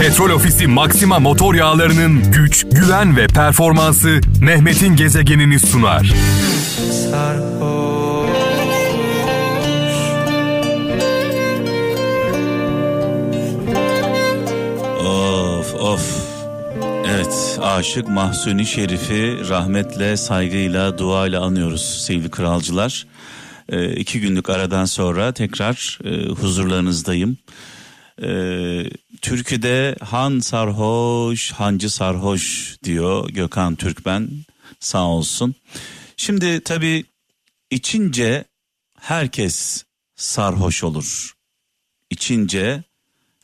Petrol Ofisi Maxima motor yağlarının güç, güven ve performansı Mehmet'in gezegenini sunar. Of of. Evet aşık Mahsuni Şerif'i rahmetle, saygıyla, duayla anıyoruz sevgili kralcılar. Ee, iki günlük aradan sonra tekrar e, huzurlarınızdayım. Ee, türküde han sarhoş, hancı sarhoş diyor Gökhan Türkmen sağ olsun. Şimdi tabii içince herkes sarhoş olur. İçince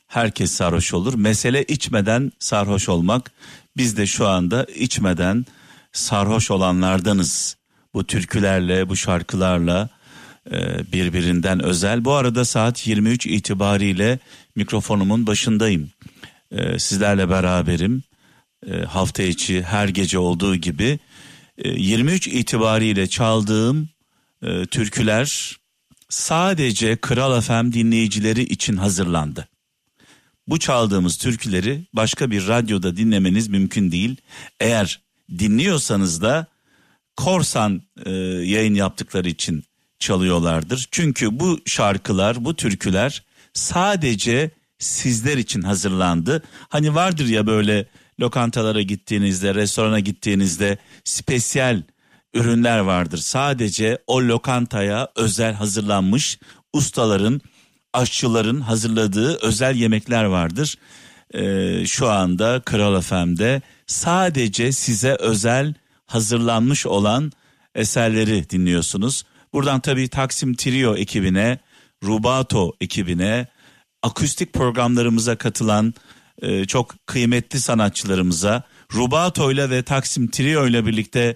herkes sarhoş olur. Mesele içmeden sarhoş olmak. Biz de şu anda içmeden sarhoş olanlardanız. Bu türkülerle, bu şarkılarla e, birbirinden özel. Bu arada saat 23 itibariyle mikrofonumun başındayım. E, sizlerle beraberim. E, hafta içi her gece olduğu gibi 23 itibariyle çaldığım türküler sadece Kral FM dinleyicileri için hazırlandı. Bu çaldığımız türküleri başka bir radyoda dinlemeniz mümkün değil. Eğer dinliyorsanız da korsan e, yayın yaptıkları için çalıyorlardır. Çünkü bu şarkılar, bu türküler sadece sizler için hazırlandı. Hani vardır ya böyle lokantalara gittiğinizde, restorana gittiğinizde spesiyel ürünler vardır. Sadece o lokantaya özel hazırlanmış ustaların, aşçıların hazırladığı özel yemekler vardır. Ee, şu anda Kral FM'de sadece size özel hazırlanmış olan eserleri dinliyorsunuz. Buradan tabii Taksim Trio ekibine, Rubato ekibine, akustik programlarımıza katılan e, çok kıymetli sanatçılarımıza, Rubato ile ve Taksim Trio ile birlikte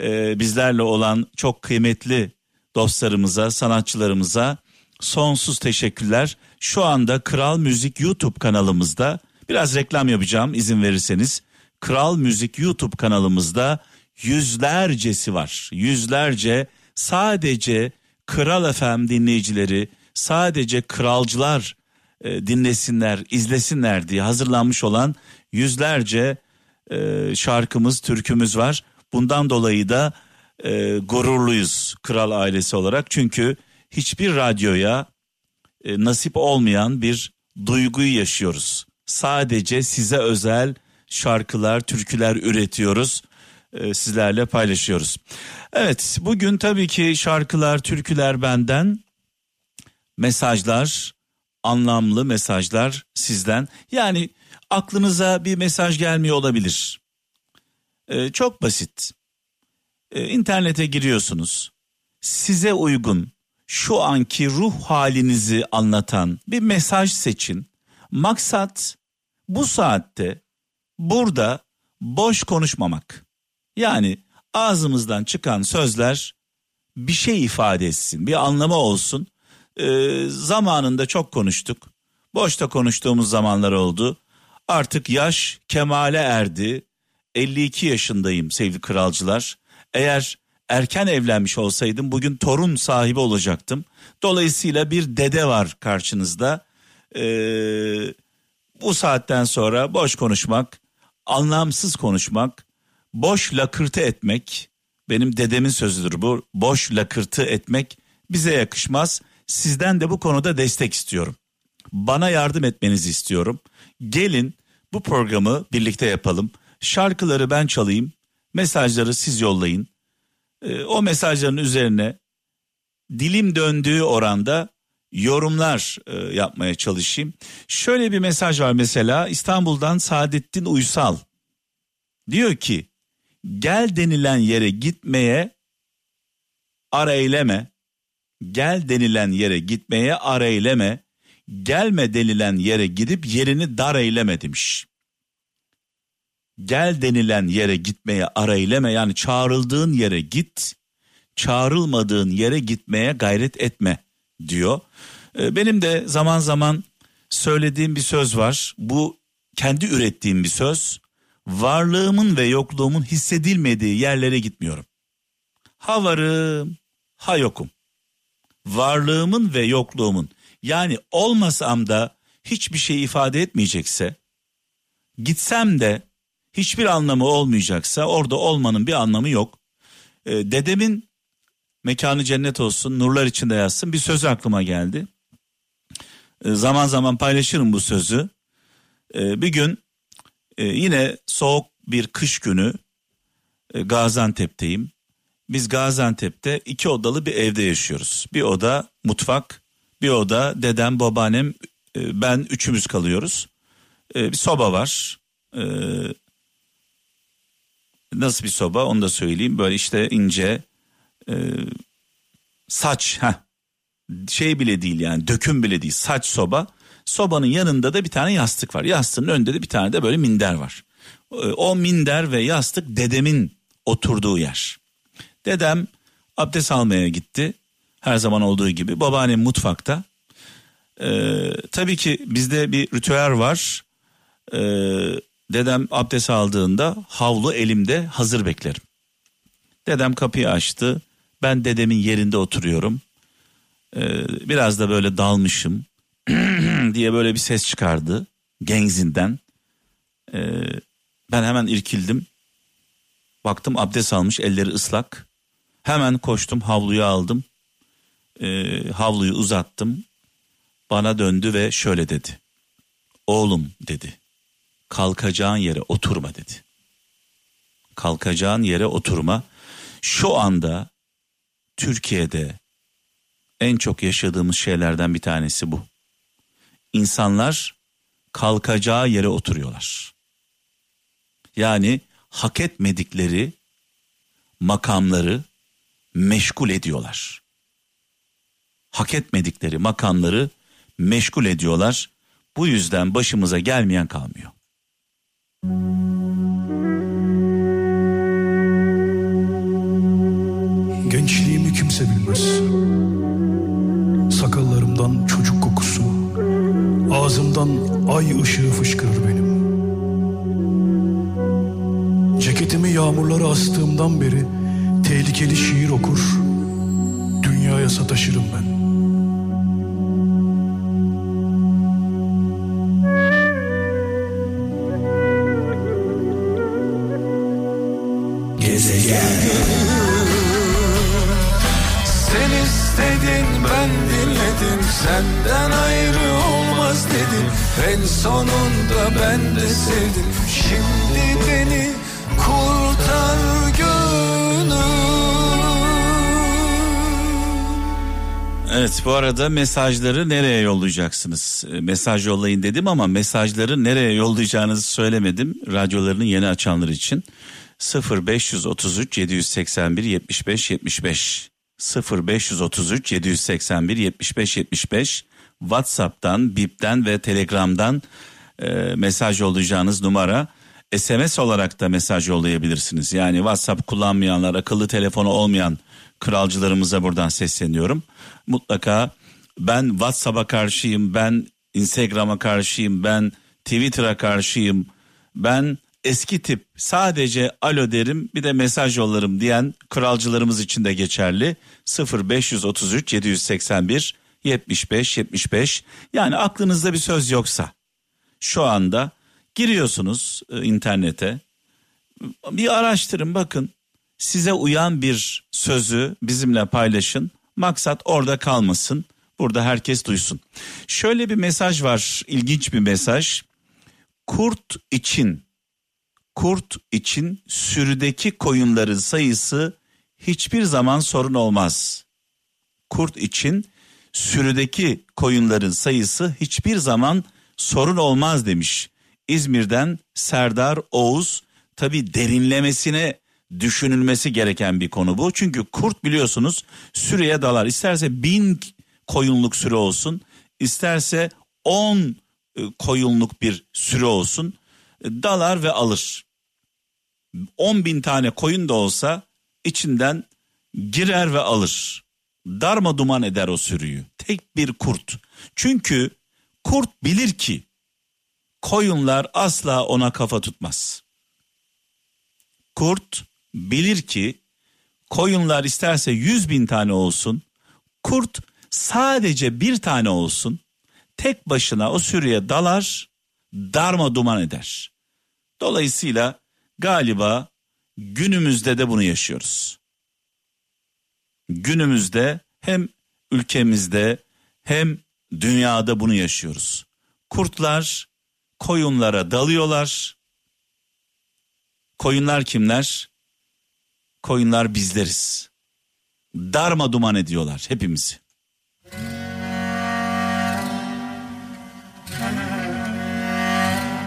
e, bizlerle olan çok kıymetli dostlarımıza, sanatçılarımıza sonsuz teşekkürler. Şu anda Kral Müzik YouTube kanalımızda biraz reklam yapacağım izin verirseniz. Kral Müzik YouTube kanalımızda yüzlercesi var. Yüzlerce sadece Kral FM dinleyicileri, sadece kralcılar e, dinlesinler, izlesinler diye hazırlanmış olan yüzlerce e, şarkımız, türkümüz var. Bundan dolayı da e, gururluyuz kral ailesi olarak. Çünkü hiçbir radyoya e, nasip olmayan bir duyguyu yaşıyoruz. Sadece size özel şarkılar, türküler üretiyoruz. E, sizlerle paylaşıyoruz. Evet bugün tabii ki şarkılar, türküler benden, mesajlar, anlamlı mesajlar sizden. Yani aklınıza bir mesaj gelmiyor olabilir. Ee, çok basit. Ee, internete giriyorsunuz. Size uygun şu anki ruh halinizi anlatan bir mesaj seçin. Maksat bu saatte burada boş konuşmamak. Yani ağzımızdan çıkan sözler bir şey ifade etsin, bir anlamı olsun. Ee, zamanında çok konuştuk. Boşta konuştuğumuz zamanlar oldu. Artık yaş kemale erdi. 52 yaşındayım sevgili kralcılar. Eğer erken evlenmiş olsaydım bugün torun sahibi olacaktım. Dolayısıyla bir dede var karşınızda. Ee, bu saatten sonra boş konuşmak, anlamsız konuşmak, boş lakırtı etmek benim dedemin sözüdür bu. Boş lakırtı etmek bize yakışmaz. Sizden de bu konuda destek istiyorum. Bana yardım etmenizi istiyorum. Gelin bu programı birlikte yapalım. Şarkıları ben çalayım. Mesajları siz yollayın. Ee, o mesajların üzerine dilim döndüğü oranda yorumlar e, yapmaya çalışayım. Şöyle bir mesaj var mesela İstanbul'dan Saadettin Uysal. Diyor ki gel denilen yere gitmeye ara eyleme. Gel denilen yere gitmeye ara eyleme. Gelme denilen yere gidip yerini dar eyleme demiş. Gel denilen yere gitmeye ara eyleme yani çağrıldığın yere git. Çağrılmadığın yere gitmeye gayret etme diyor. Ee, benim de zaman zaman söylediğim bir söz var. Bu kendi ürettiğim bir söz varlığımın ve yokluğumun hissedilmediği yerlere gitmiyorum. Ha varım, ha yokum. Varlığımın ve yokluğumun yani olmasam da hiçbir şey ifade etmeyecekse, gitsem de hiçbir anlamı olmayacaksa orada olmanın bir anlamı yok. Ee, dedemin mekanı cennet olsun, nurlar içinde yazsın bir sözü aklıma geldi. Ee, zaman zaman paylaşırım bu sözü. Ee, bir gün e, yine soğuk bir kış günü e, Gaziantep'teyim. Biz Gaziantep'te iki odalı bir evde yaşıyoruz. Bir oda mutfak, bir oda dedem, babaannem, e, ben üçümüz kalıyoruz. E, bir soba var. E, nasıl bir soba onu da söyleyeyim. Böyle işte ince saç ha şey bile değil yani döküm bile değil saç soba. Sobanın yanında da bir tane yastık var. Yastığın önünde de bir tane de böyle minder var. O minder ve yastık dedemin oturduğu yer. Dedem abdest almaya gitti. Her zaman olduğu gibi. Babaannem mutfakta. Ee, tabii ki bizde bir ritüel var. Ee, dedem abdest aldığında havlu elimde hazır beklerim. Dedem kapıyı açtı. Ben dedemin yerinde oturuyorum. Ee, biraz da böyle dalmışım diye böyle bir ses çıkardı genzinden. Ee, ben hemen irkildim. Baktım abdest almış elleri ıslak. Hemen koştum havluyu aldım. Ee, havluyu uzattım. Bana döndü ve şöyle dedi. Oğlum dedi. Kalkacağın yere oturma dedi. Kalkacağın yere oturma. Şu anda Türkiye'de en çok yaşadığımız şeylerden bir tanesi bu. İnsanlar kalkacağı yere oturuyorlar. Yani hak etmedikleri makamları meşgul ediyorlar. Hak etmedikleri makamları meşgul ediyorlar. Bu yüzden başımıza gelmeyen kalmıyor. Gençliğimi kimse bilmez. Sakallarımdan çocuk kokusu, ağzımdan ay ışığı fışkırır benim. Ceketimi yağmurlara astığımdan beri tehlikeli şiir okur, dünyaya sataşırım ben. Bu arada mesajları nereye yollayacaksınız? E, Mesaj yollayın dedim ama mesajları nereye yollayacağınızı söylemedim. Radyolarını yeni açanlar için. 0533 781 75 75 0533 781 75 75 WhatsApp'tan, Bip'ten ve Telegram'dan e, mesaj yollayacağınız numara. SMS olarak da mesaj yollayabilirsiniz. Yani WhatsApp kullanmayanlar, akıllı telefonu olmayan kralcılarımıza buradan sesleniyorum. Mutlaka ben WhatsApp'a karşıyım, ben Instagram'a karşıyım, ben Twitter'a karşıyım, ben eski tip sadece alo derim bir de mesaj yollarım diyen kralcılarımız için de geçerli. 0533 781 75 75 yani aklınızda bir söz yoksa şu anda giriyorsunuz e, internete bir araştırın bakın size uyan bir sözü bizimle paylaşın maksat orada kalmasın burada herkes duysun. Şöyle bir mesaj var ilginç bir mesaj kurt için kurt için sürüdeki koyunların sayısı hiçbir zaman sorun olmaz. Kurt için sürüdeki koyunların sayısı hiçbir zaman sorun olmaz demiş. İzmir'den Serdar Oğuz tabi derinlemesine düşünülmesi gereken bir konu bu. Çünkü kurt biliyorsunuz sürüye dalar. İsterse bin koyunluk sürü olsun isterse on e, koyunluk bir sürü olsun e, dalar ve alır. 10 bin tane koyun da olsa içinden girer ve alır. Darma duman eder o sürüyü. Tek bir kurt. Çünkü kurt bilir ki koyunlar asla ona kafa tutmaz. Kurt bilir ki koyunlar isterse yüz bin tane olsun, kurt sadece bir tane olsun, tek başına o sürüye dalar, darma duman eder. Dolayısıyla galiba günümüzde de bunu yaşıyoruz. Günümüzde hem ülkemizde hem dünyada bunu yaşıyoruz. Kurtlar koyunlara dalıyorlar. Koyunlar kimler? Koyunlar bizleriz. Darma duman ediyorlar hepimizi.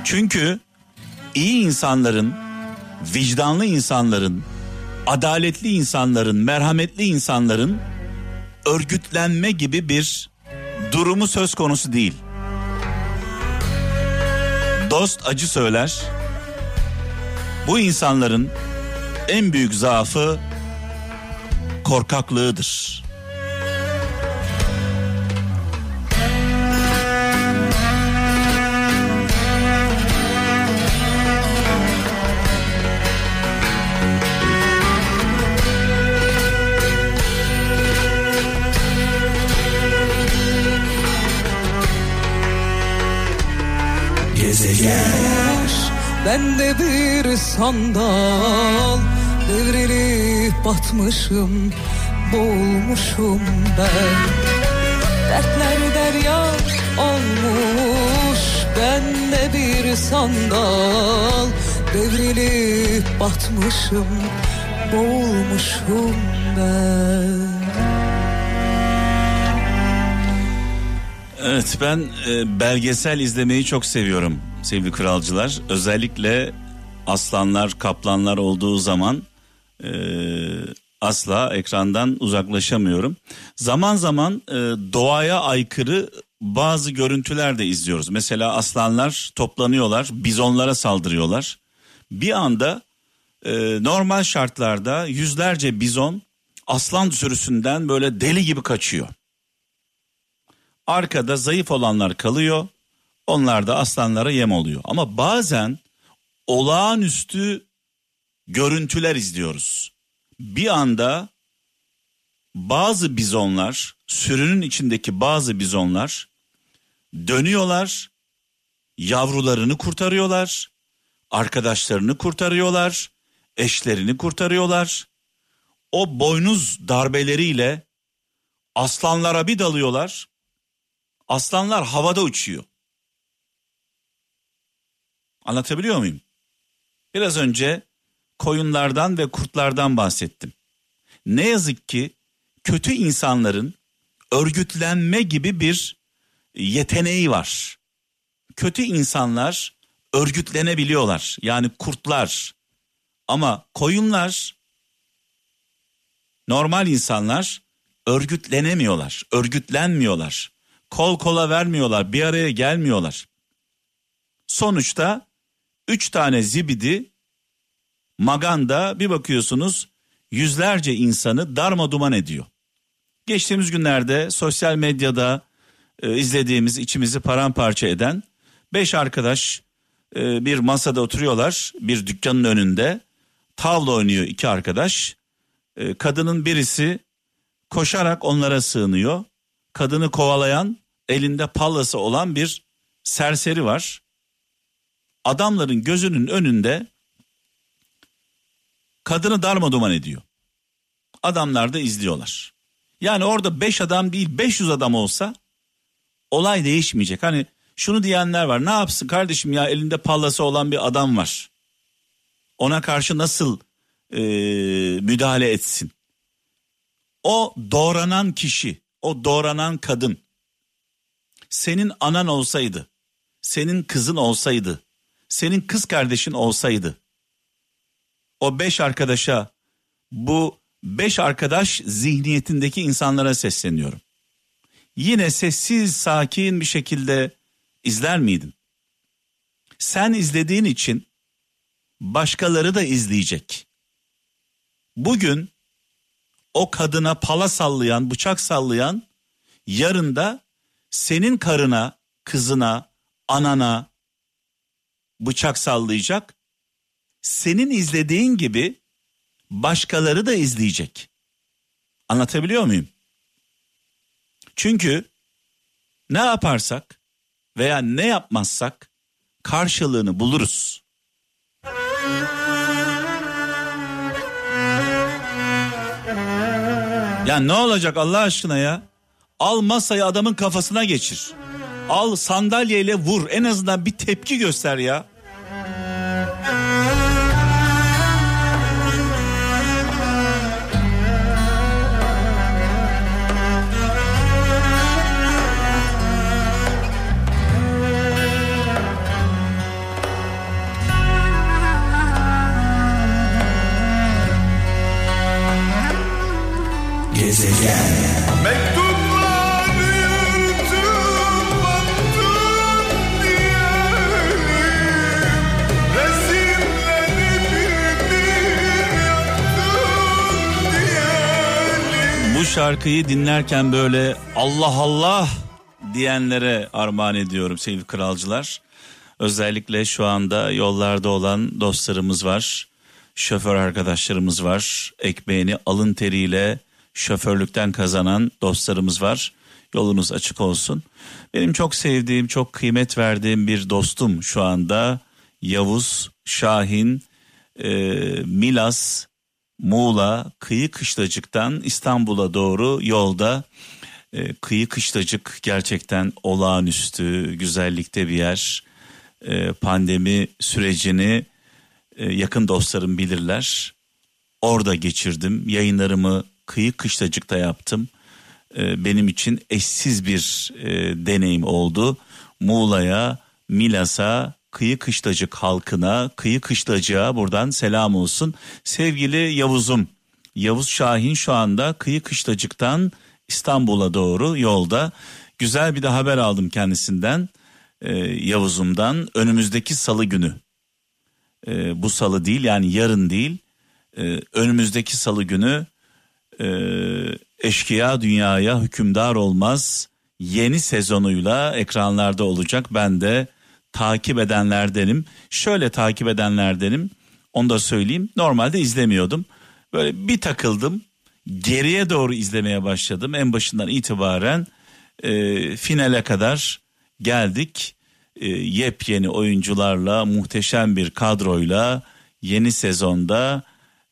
Çünkü iyi insanların, vicdanlı insanların, adaletli insanların, merhametli insanların örgütlenme gibi bir durumu söz konusu değil. Dost acı söyler. Bu insanların en büyük zaafı korkaklığıdır. Gezegen Ben de bir sandal Devrilip batmışım Boğulmuşum ben. Dertler derya olmuş Ben de bir sandal Devrilip batmışım Boğulmuşum ben. Evet ben e, belgesel izlemeyi çok seviyorum sevgili kralcılar. Özellikle aslanlar, kaplanlar olduğu zaman e, asla ekrandan uzaklaşamıyorum. Zaman zaman e, doğaya aykırı bazı görüntüler de izliyoruz. Mesela aslanlar toplanıyorlar, bizonlara saldırıyorlar. Bir anda e, normal şartlarda yüzlerce bizon aslan sürüsünden böyle deli gibi kaçıyor. Arkada zayıf olanlar kalıyor. Onlar da aslanlara yem oluyor. Ama bazen olağanüstü görüntüler izliyoruz. Bir anda bazı bizonlar, sürünün içindeki bazı bizonlar dönüyorlar, yavrularını kurtarıyorlar, arkadaşlarını kurtarıyorlar, eşlerini kurtarıyorlar. O boynuz darbeleriyle aslanlara bir dalıyorlar. Aslanlar havada uçuyor. Anlatabiliyor muyum? Biraz önce koyunlardan ve kurtlardan bahsettim. Ne yazık ki kötü insanların örgütlenme gibi bir yeteneği var. Kötü insanlar örgütlenebiliyorlar. Yani kurtlar. Ama koyunlar normal insanlar örgütlenemiyorlar, örgütlenmiyorlar. Kol kola vermiyorlar, bir araya gelmiyorlar. Sonuçta üç tane zibidi maganda bir bakıyorsunuz yüzlerce insanı darma duman ediyor. Geçtiğimiz günlerde sosyal medyada e, izlediğimiz içimizi paramparça eden beş arkadaş e, bir masada oturuyorlar bir dükkanın önünde tavla oynuyor iki arkadaş. E, kadının birisi koşarak onlara sığınıyor. Kadını kovalayan elinde pallası olan bir serseri var. Adamların gözünün önünde kadını darma duman ediyor. Adamlar da izliyorlar. Yani orada 5 adam değil 500 adam olsa olay değişmeyecek. Hani şunu diyenler var ne yapsın kardeşim ya elinde pallası olan bir adam var. Ona karşı nasıl e, müdahale etsin? O doğranan kişi, o doğranan kadın senin anan olsaydı, senin kızın olsaydı, senin kız kardeşin olsaydı, o beş arkadaşa, bu beş arkadaş zihniyetindeki insanlara sesleniyorum. Yine sessiz, sakin bir şekilde izler miydin? Sen izlediğin için başkaları da izleyecek. Bugün o kadına pala sallayan, bıçak sallayan yarın da senin karına, kızına, anana bıçak sallayacak. Senin izlediğin gibi başkaları da izleyecek. Anlatabiliyor muyum? Çünkü ne yaparsak veya ne yapmazsak karşılığını buluruz. Ya ne olacak Allah aşkına ya? Al masayı adamın kafasına geçir. Al sandalyeyle vur. En azından bir tepki göster ya. Bu şarkıyı dinlerken böyle Allah Allah diyenlere armağan ediyorum sevgili kralcılar. Özellikle şu anda yollarda olan dostlarımız var. Şoför arkadaşlarımız var. Ekmeğini alın teriyle şoförlükten kazanan dostlarımız var. Yolunuz açık olsun. Benim çok sevdiğim, çok kıymet verdiğim bir dostum şu anda Yavuz Şahin e, Milas Muğla Kıyı Kışlacık'tan İstanbul'a doğru yolda. E, Kıyı Kışlacık gerçekten olağanüstü güzellikte bir yer. E, pandemi sürecini e, yakın dostlarım bilirler. Orada geçirdim. Yayınlarımı Kıyı Kışlacık'ta yaptım. E, benim için eşsiz bir e, deneyim oldu. Muğla'ya, Milas'a, Kıyı Kışlacık halkına, Kıyı Kışlacık'a buradan selam olsun. Sevgili Yavuz'um, Yavuz Şahin şu anda Kıyı Kışlacık'tan İstanbul'a doğru yolda. Güzel bir de haber aldım kendisinden, e, Yavuz'umdan. Önümüzdeki salı günü, e, bu salı değil yani yarın değil, e, önümüzdeki salı günü e, Eşkıya Dünyaya Hükümdar Olmaz yeni sezonuyla ekranlarda olacak. Ben de takip edenlerdenim. Şöyle takip edenlerdenim. Onu da söyleyeyim. Normalde izlemiyordum. Böyle bir takıldım. Geriye doğru izlemeye başladım. En başından itibaren e, finale kadar geldik. E, yepyeni oyuncularla, muhteşem bir kadroyla yeni sezonda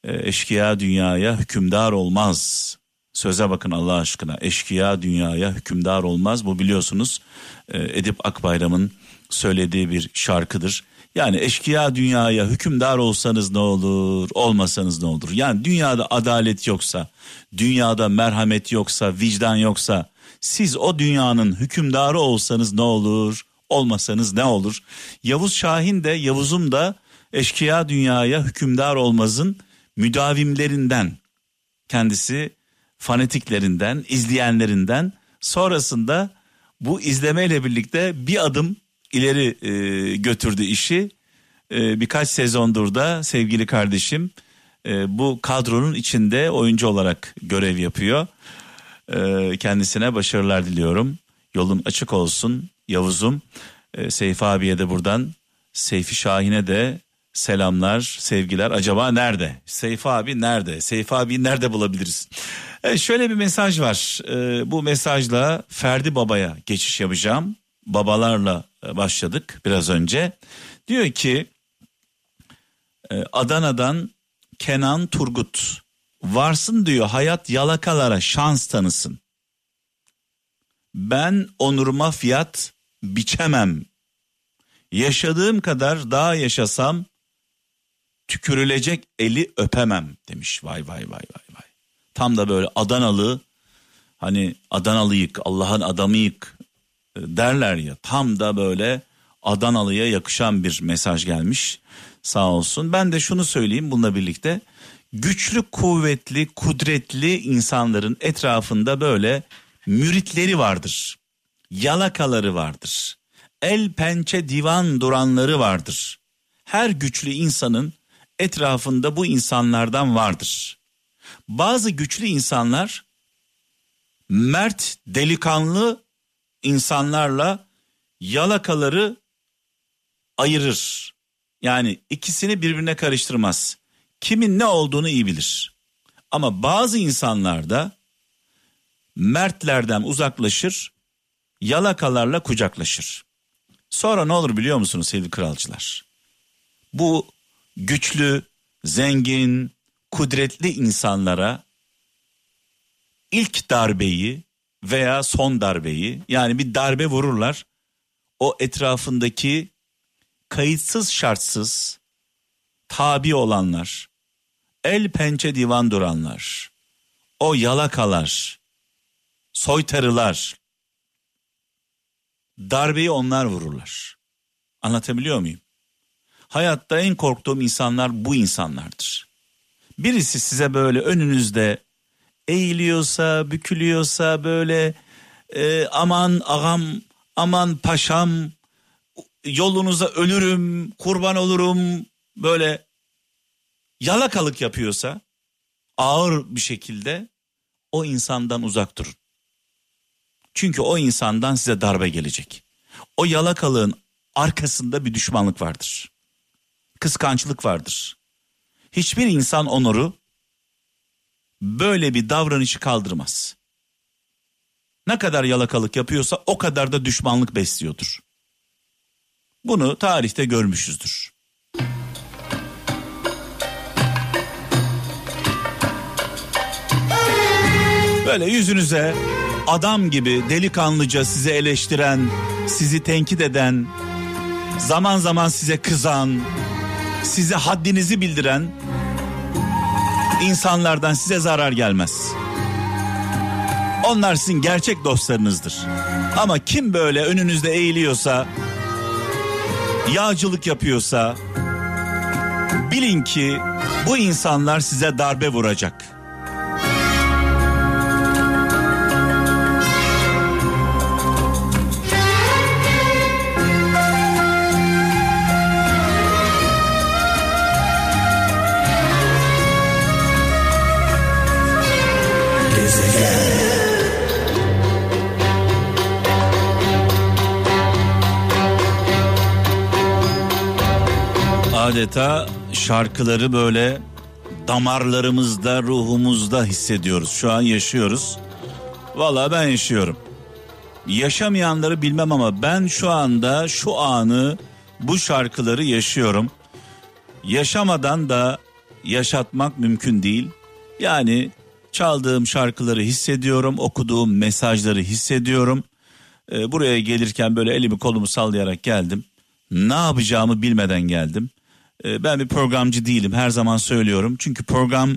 e, eşkıya dünyaya hükümdar olmaz. Söze bakın Allah aşkına eşkıya dünyaya hükümdar olmaz. Bu biliyorsunuz e, Edip Akbayram'ın söylediği bir şarkıdır. Yani eşkıya dünyaya hükümdar olsanız ne olur, olmasanız ne olur? Yani dünyada adalet yoksa, dünyada merhamet yoksa, vicdan yoksa, siz o dünyanın hükümdarı olsanız ne olur, olmasanız ne olur? Yavuz Şahin de, Yavuz'um da eşkıya dünyaya hükümdar olmazın müdavimlerinden. Kendisi fanatiklerinden, izleyenlerinden. Sonrasında bu izlemeyle birlikte bir adım ileri e, götürdü işi. E, birkaç sezondur da sevgili kardeşim e, bu kadronun içinde oyuncu olarak görev yapıyor. E, kendisine başarılar diliyorum. Yolun açık olsun Yavuz'um. E, Seyfi abiye de buradan Seyfi Şahin'e de selamlar, sevgiler. Acaba nerede? Seyfi abi nerede? Seyfi abi nerede bulabiliriz? Evet, şöyle bir mesaj var. Ee, bu mesajla Ferdi Baba'ya geçiş yapacağım. Babalarla e, başladık biraz önce. Diyor ki e, Adana'dan Kenan Turgut varsın diyor hayat yalakalara şans tanısın. Ben onuruma fiyat biçemem. Yaşadığım kadar daha yaşasam tükürülecek eli öpemem demiş. Vay vay vay vay vay. Tam da böyle Adanalı hani Adanalıyık Allah'ın adamıyık e, derler ya tam da böyle Adanalı'ya yakışan bir mesaj gelmiş sağ olsun. Ben de şunu söyleyeyim bununla birlikte güçlü kuvvetli kudretli insanların etrafında böyle müritleri vardır. Yalakaları vardır. El pençe divan duranları vardır. Her güçlü insanın etrafında bu insanlardan vardır. Bazı güçlü insanlar mert, delikanlı insanlarla yalakaları ayırır. Yani ikisini birbirine karıştırmaz. Kimin ne olduğunu iyi bilir. Ama bazı insanlar da mertlerden uzaklaşır, yalakalarla kucaklaşır. Sonra ne olur biliyor musunuz sevgili kralcılar? Bu güçlü, zengin, kudretli insanlara ilk darbeyi veya son darbeyi yani bir darbe vururlar. O etrafındaki kayıtsız şartsız tabi olanlar, el pençe divan duranlar, o yalakalar, soytarılar, darbeyi onlar vururlar. Anlatabiliyor muyum? Hayatta en korktuğum insanlar bu insanlardır. Birisi size böyle önünüzde eğiliyorsa, bükülüyorsa böyle e, aman ağam, aman paşam, yolunuza ölürüm, kurban olurum böyle yalakalık yapıyorsa ağır bir şekilde o insandan uzak durun. Çünkü o insandan size darbe gelecek. O yalakalığın arkasında bir düşmanlık vardır. Kıskançlık vardır. Hiçbir insan onuru böyle bir davranışı kaldırmaz. Ne kadar yalakalık yapıyorsa o kadar da düşmanlık besliyordur. Bunu tarihte görmüşüzdür. Böyle yüzünüze adam gibi delikanlıca sizi eleştiren, sizi tenkit eden, zaman zaman size kızan, size haddinizi bildiren insanlardan size zarar gelmez. Onlar sizin gerçek dostlarınızdır. Ama kim böyle önünüzde eğiliyorsa, yağcılık yapıyorsa bilin ki bu insanlar size darbe vuracak. Adeta şarkıları böyle damarlarımızda, ruhumuzda hissediyoruz. Şu an yaşıyoruz. Valla ben yaşıyorum. Yaşamayanları bilmem ama ben şu anda şu anı bu şarkıları yaşıyorum. Yaşamadan da yaşatmak mümkün değil. Yani çaldığım şarkıları hissediyorum, okuduğum mesajları hissediyorum. Ee, buraya gelirken böyle elimi kolumu sallayarak geldim. Ne yapacağımı bilmeden geldim. Ee, ben bir programcı değilim her zaman söylüyorum. Çünkü program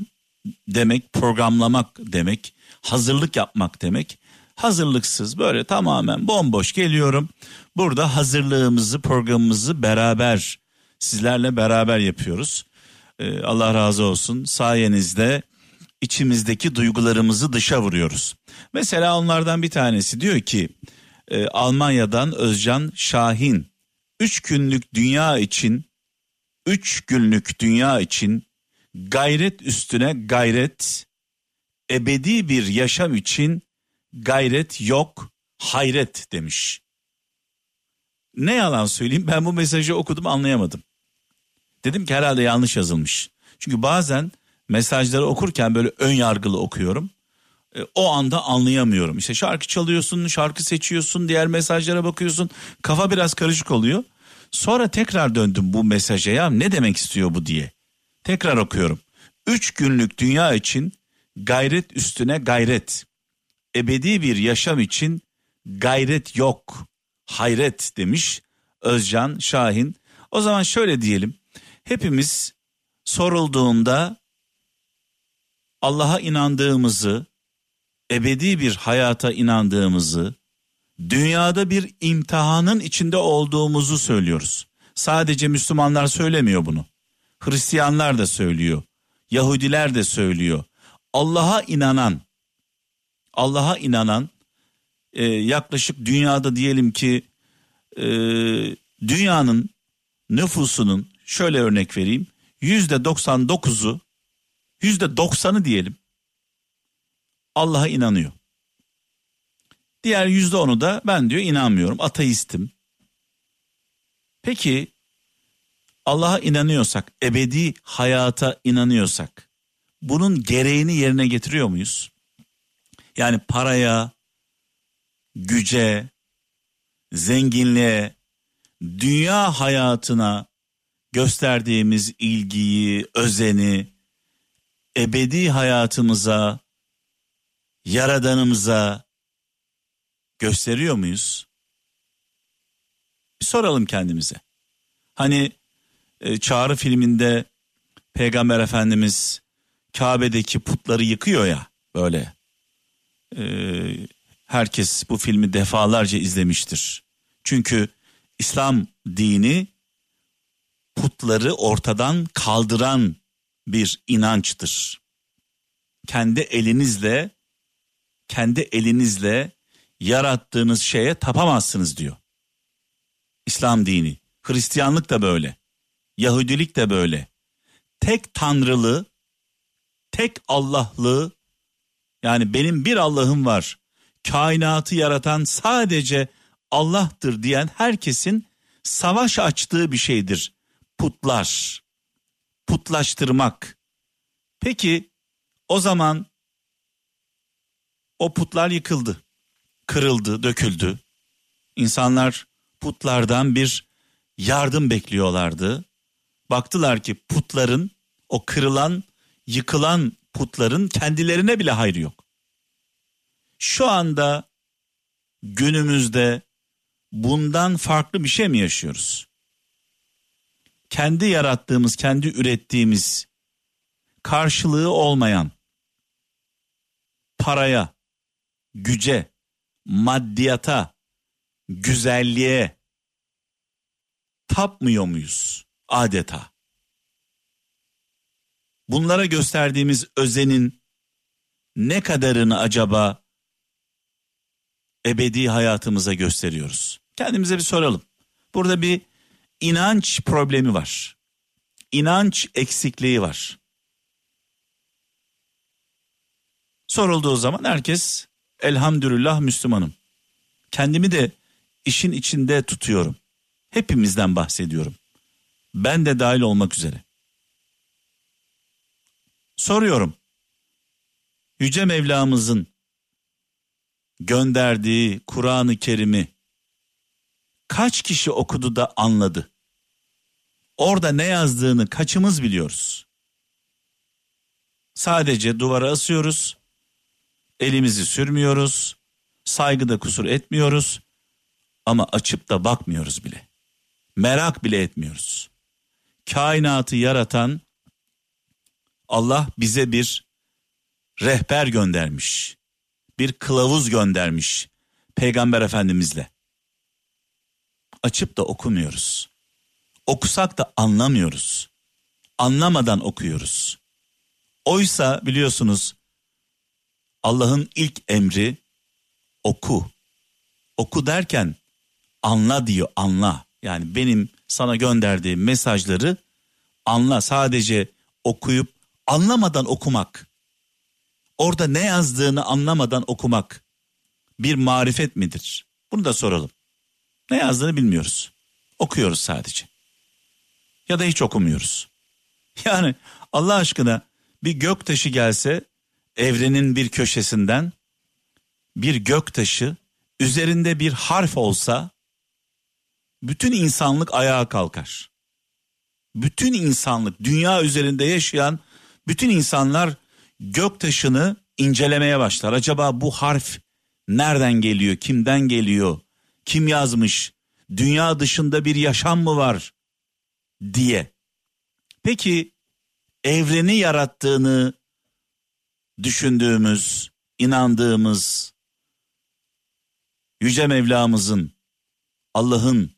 demek programlamak demek, hazırlık yapmak demek. Hazırlıksız böyle tamamen bomboş geliyorum. Burada hazırlığımızı, programımızı beraber sizlerle beraber yapıyoruz. Ee, Allah razı olsun. Sayenizde içimizdeki duygularımızı dışa vuruyoruz. Mesela onlardan bir tanesi diyor ki e, Almanya'dan Özcan Şahin 3 günlük dünya için üç günlük dünya için gayret üstüne gayret, ebedi bir yaşam için gayret yok, hayret demiş. Ne yalan söyleyeyim ben bu mesajı okudum anlayamadım. Dedim ki herhalde yanlış yazılmış. Çünkü bazen mesajları okurken böyle ön yargılı okuyorum. E, o anda anlayamıyorum. İşte şarkı çalıyorsun, şarkı seçiyorsun, diğer mesajlara bakıyorsun. Kafa biraz karışık oluyor. Sonra tekrar döndüm bu mesaja ya ne demek istiyor bu diye. Tekrar okuyorum. Üç günlük dünya için gayret üstüne gayret. Ebedi bir yaşam için gayret yok. Hayret demiş Özcan Şahin. O zaman şöyle diyelim. Hepimiz sorulduğunda Allah'a inandığımızı, ebedi bir hayata inandığımızı, dünyada bir imtihanın içinde olduğumuzu söylüyoruz. Sadece Müslümanlar söylemiyor bunu. Hristiyanlar da söylüyor. Yahudiler de söylüyor. Allah'a inanan, Allah'a inanan e, yaklaşık dünyada diyelim ki e, dünyanın nüfusunun şöyle örnek vereyim yüzde 99'u yüzde 90'ı diyelim Allah'a inanıyor. Diğer yüzde onu da ben diyor inanmıyorum ateistim. Peki Allah'a inanıyorsak, ebedi hayata inanıyorsak bunun gereğini yerine getiriyor muyuz? Yani paraya, güce, zenginliğe, dünya hayatına gösterdiğimiz ilgiyi, özeni, ebedi hayatımıza, yaradanımıza gösteriyor muyuz? Bir soralım kendimize. Hani e, Çağrı filminde Peygamber Efendimiz Kabe'deki putları yıkıyor ya böyle. E, herkes bu filmi defalarca izlemiştir. Çünkü İslam dini putları ortadan kaldıran bir inançtır. Kendi elinizle kendi elinizle yarattığınız şeye tapamazsınız diyor. İslam dini, Hristiyanlık da böyle. Yahudilik de böyle. Tek tanrılı, tek Allahlı yani benim bir Allah'ım var. Kainatı yaratan sadece Allah'tır diyen herkesin savaş açtığı bir şeydir. Putlar, putlaştırmak. Peki o zaman o putlar yıkıldı, kırıldı, döküldü. İnsanlar putlardan bir yardım bekliyorlardı. Baktılar ki putların o kırılan, yıkılan putların kendilerine bile hayrı yok. Şu anda günümüzde bundan farklı bir şey mi yaşıyoruz? Kendi yarattığımız, kendi ürettiğimiz karşılığı olmayan paraya, güce, maddiyata, güzelliğe tapmıyor muyuz adeta? Bunlara gösterdiğimiz özenin ne kadarını acaba ebedi hayatımıza gösteriyoruz? Kendimize bir soralım. Burada bir inanç problemi var. İnanç eksikliği var. Sorulduğu zaman herkes elhamdülillah Müslümanım. Kendimi de işin içinde tutuyorum. Hepimizden bahsediyorum. Ben de dahil olmak üzere. Soruyorum. Yüce Mevlamızın gönderdiği Kur'an-ı Kerim'i kaç kişi okudu da anladı? Orada ne yazdığını kaçımız biliyoruz? Sadece duvara asıyoruz elimizi sürmüyoruz, saygıda kusur etmiyoruz ama açıp da bakmıyoruz bile. Merak bile etmiyoruz. Kainatı yaratan Allah bize bir rehber göndermiş. Bir kılavuz göndermiş Peygamber Efendimizle. Açıp da okumuyoruz. Okusak da anlamıyoruz. Anlamadan okuyoruz. Oysa biliyorsunuz Allah'ın ilk emri oku. Oku derken anla diyor anla. Yani benim sana gönderdiğim mesajları anla. Sadece okuyup anlamadan okumak. Orada ne yazdığını anlamadan okumak bir marifet midir? Bunu da soralım. Ne yazdığını bilmiyoruz. Okuyoruz sadece. Ya da hiç okumuyoruz. Yani Allah aşkına bir gök taşı gelse evrenin bir köşesinden bir göktaşı üzerinde bir harf olsa bütün insanlık ayağa kalkar. Bütün insanlık dünya üzerinde yaşayan bütün insanlar göktaşını incelemeye başlar. Acaba bu harf nereden geliyor? Kimden geliyor? Kim yazmış? Dünya dışında bir yaşam mı var diye. Peki evreni yarattığını düşündüğümüz, inandığımız Yüce Mevlamızın, Allah'ın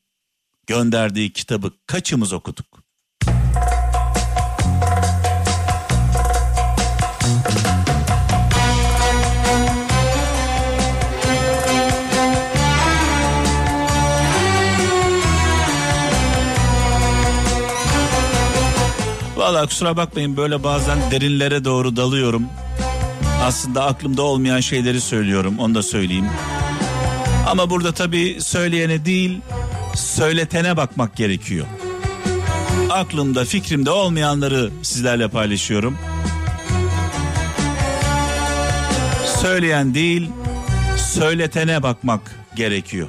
gönderdiği kitabı kaçımız okuduk? Valla kusura bakmayın böyle bazen derinlere doğru dalıyorum. Aslında aklımda olmayan şeyleri söylüyorum onu da söyleyeyim. Ama burada tabii söyleyene değil söyletene bakmak gerekiyor. Aklımda fikrimde olmayanları sizlerle paylaşıyorum. Söyleyen değil söyletene bakmak gerekiyor.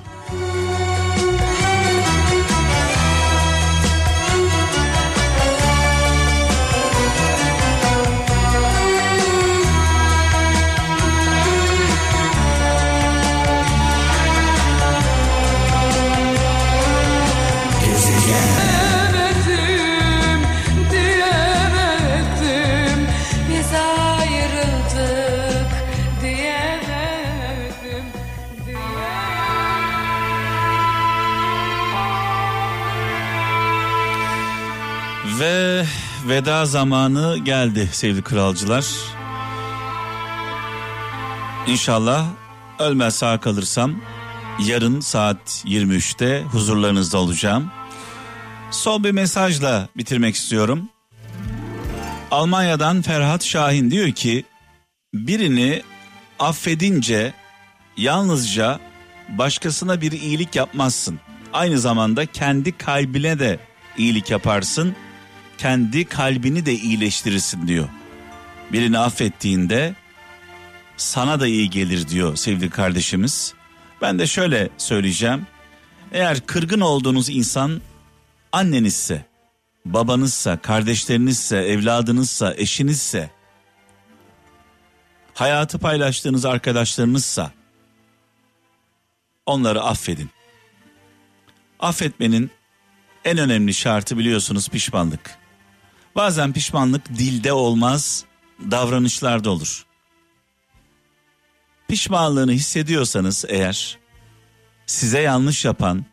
Veda zamanı geldi sevgili kralcılar. İnşallah ölmez sağ kalırsam yarın saat 23'te huzurlarınızda olacağım. Son bir mesajla bitirmek istiyorum. Almanya'dan Ferhat Şahin diyor ki birini affedince yalnızca başkasına bir iyilik yapmazsın. Aynı zamanda kendi kalbine de iyilik yaparsın. Kendi kalbini de iyileştirirsin diyor. Birini affettiğinde sana da iyi gelir diyor sevgili kardeşimiz. Ben de şöyle söyleyeceğim. Eğer kırgın olduğunuz insan annenizse, babanızsa, kardeşlerinizse, evladınızsa, eşinizse, hayatı paylaştığınız arkadaşlarınızsa onları affedin. Affetmenin en önemli şartı biliyorsunuz pişmanlık. Bazen pişmanlık dilde olmaz, davranışlarda olur. Pişmanlığını hissediyorsanız eğer size yanlış yapan,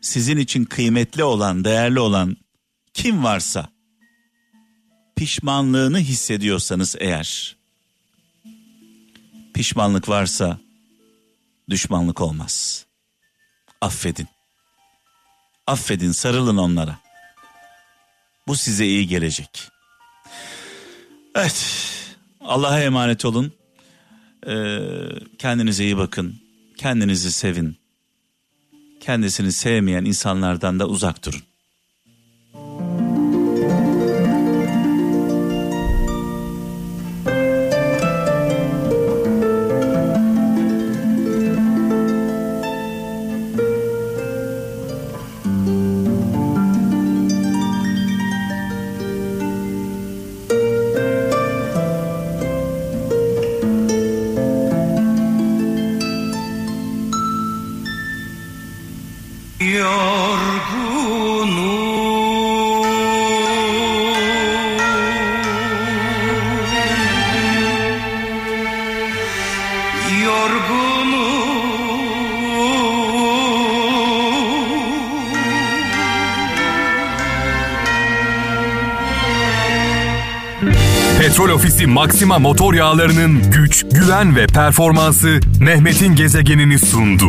sizin için kıymetli olan, değerli olan kim varsa pişmanlığını hissediyorsanız eğer pişmanlık varsa düşmanlık olmaz. Affedin. Affedin, sarılın onlara. Bu size iyi gelecek. Evet. Allah'a emanet olun. Ee, kendinize iyi bakın. Kendinizi sevin. Kendisini sevmeyen insanlardan da uzak durun. Maxima motor yağlarının güç, güven ve performansı Mehmet'in gezegenini sundu.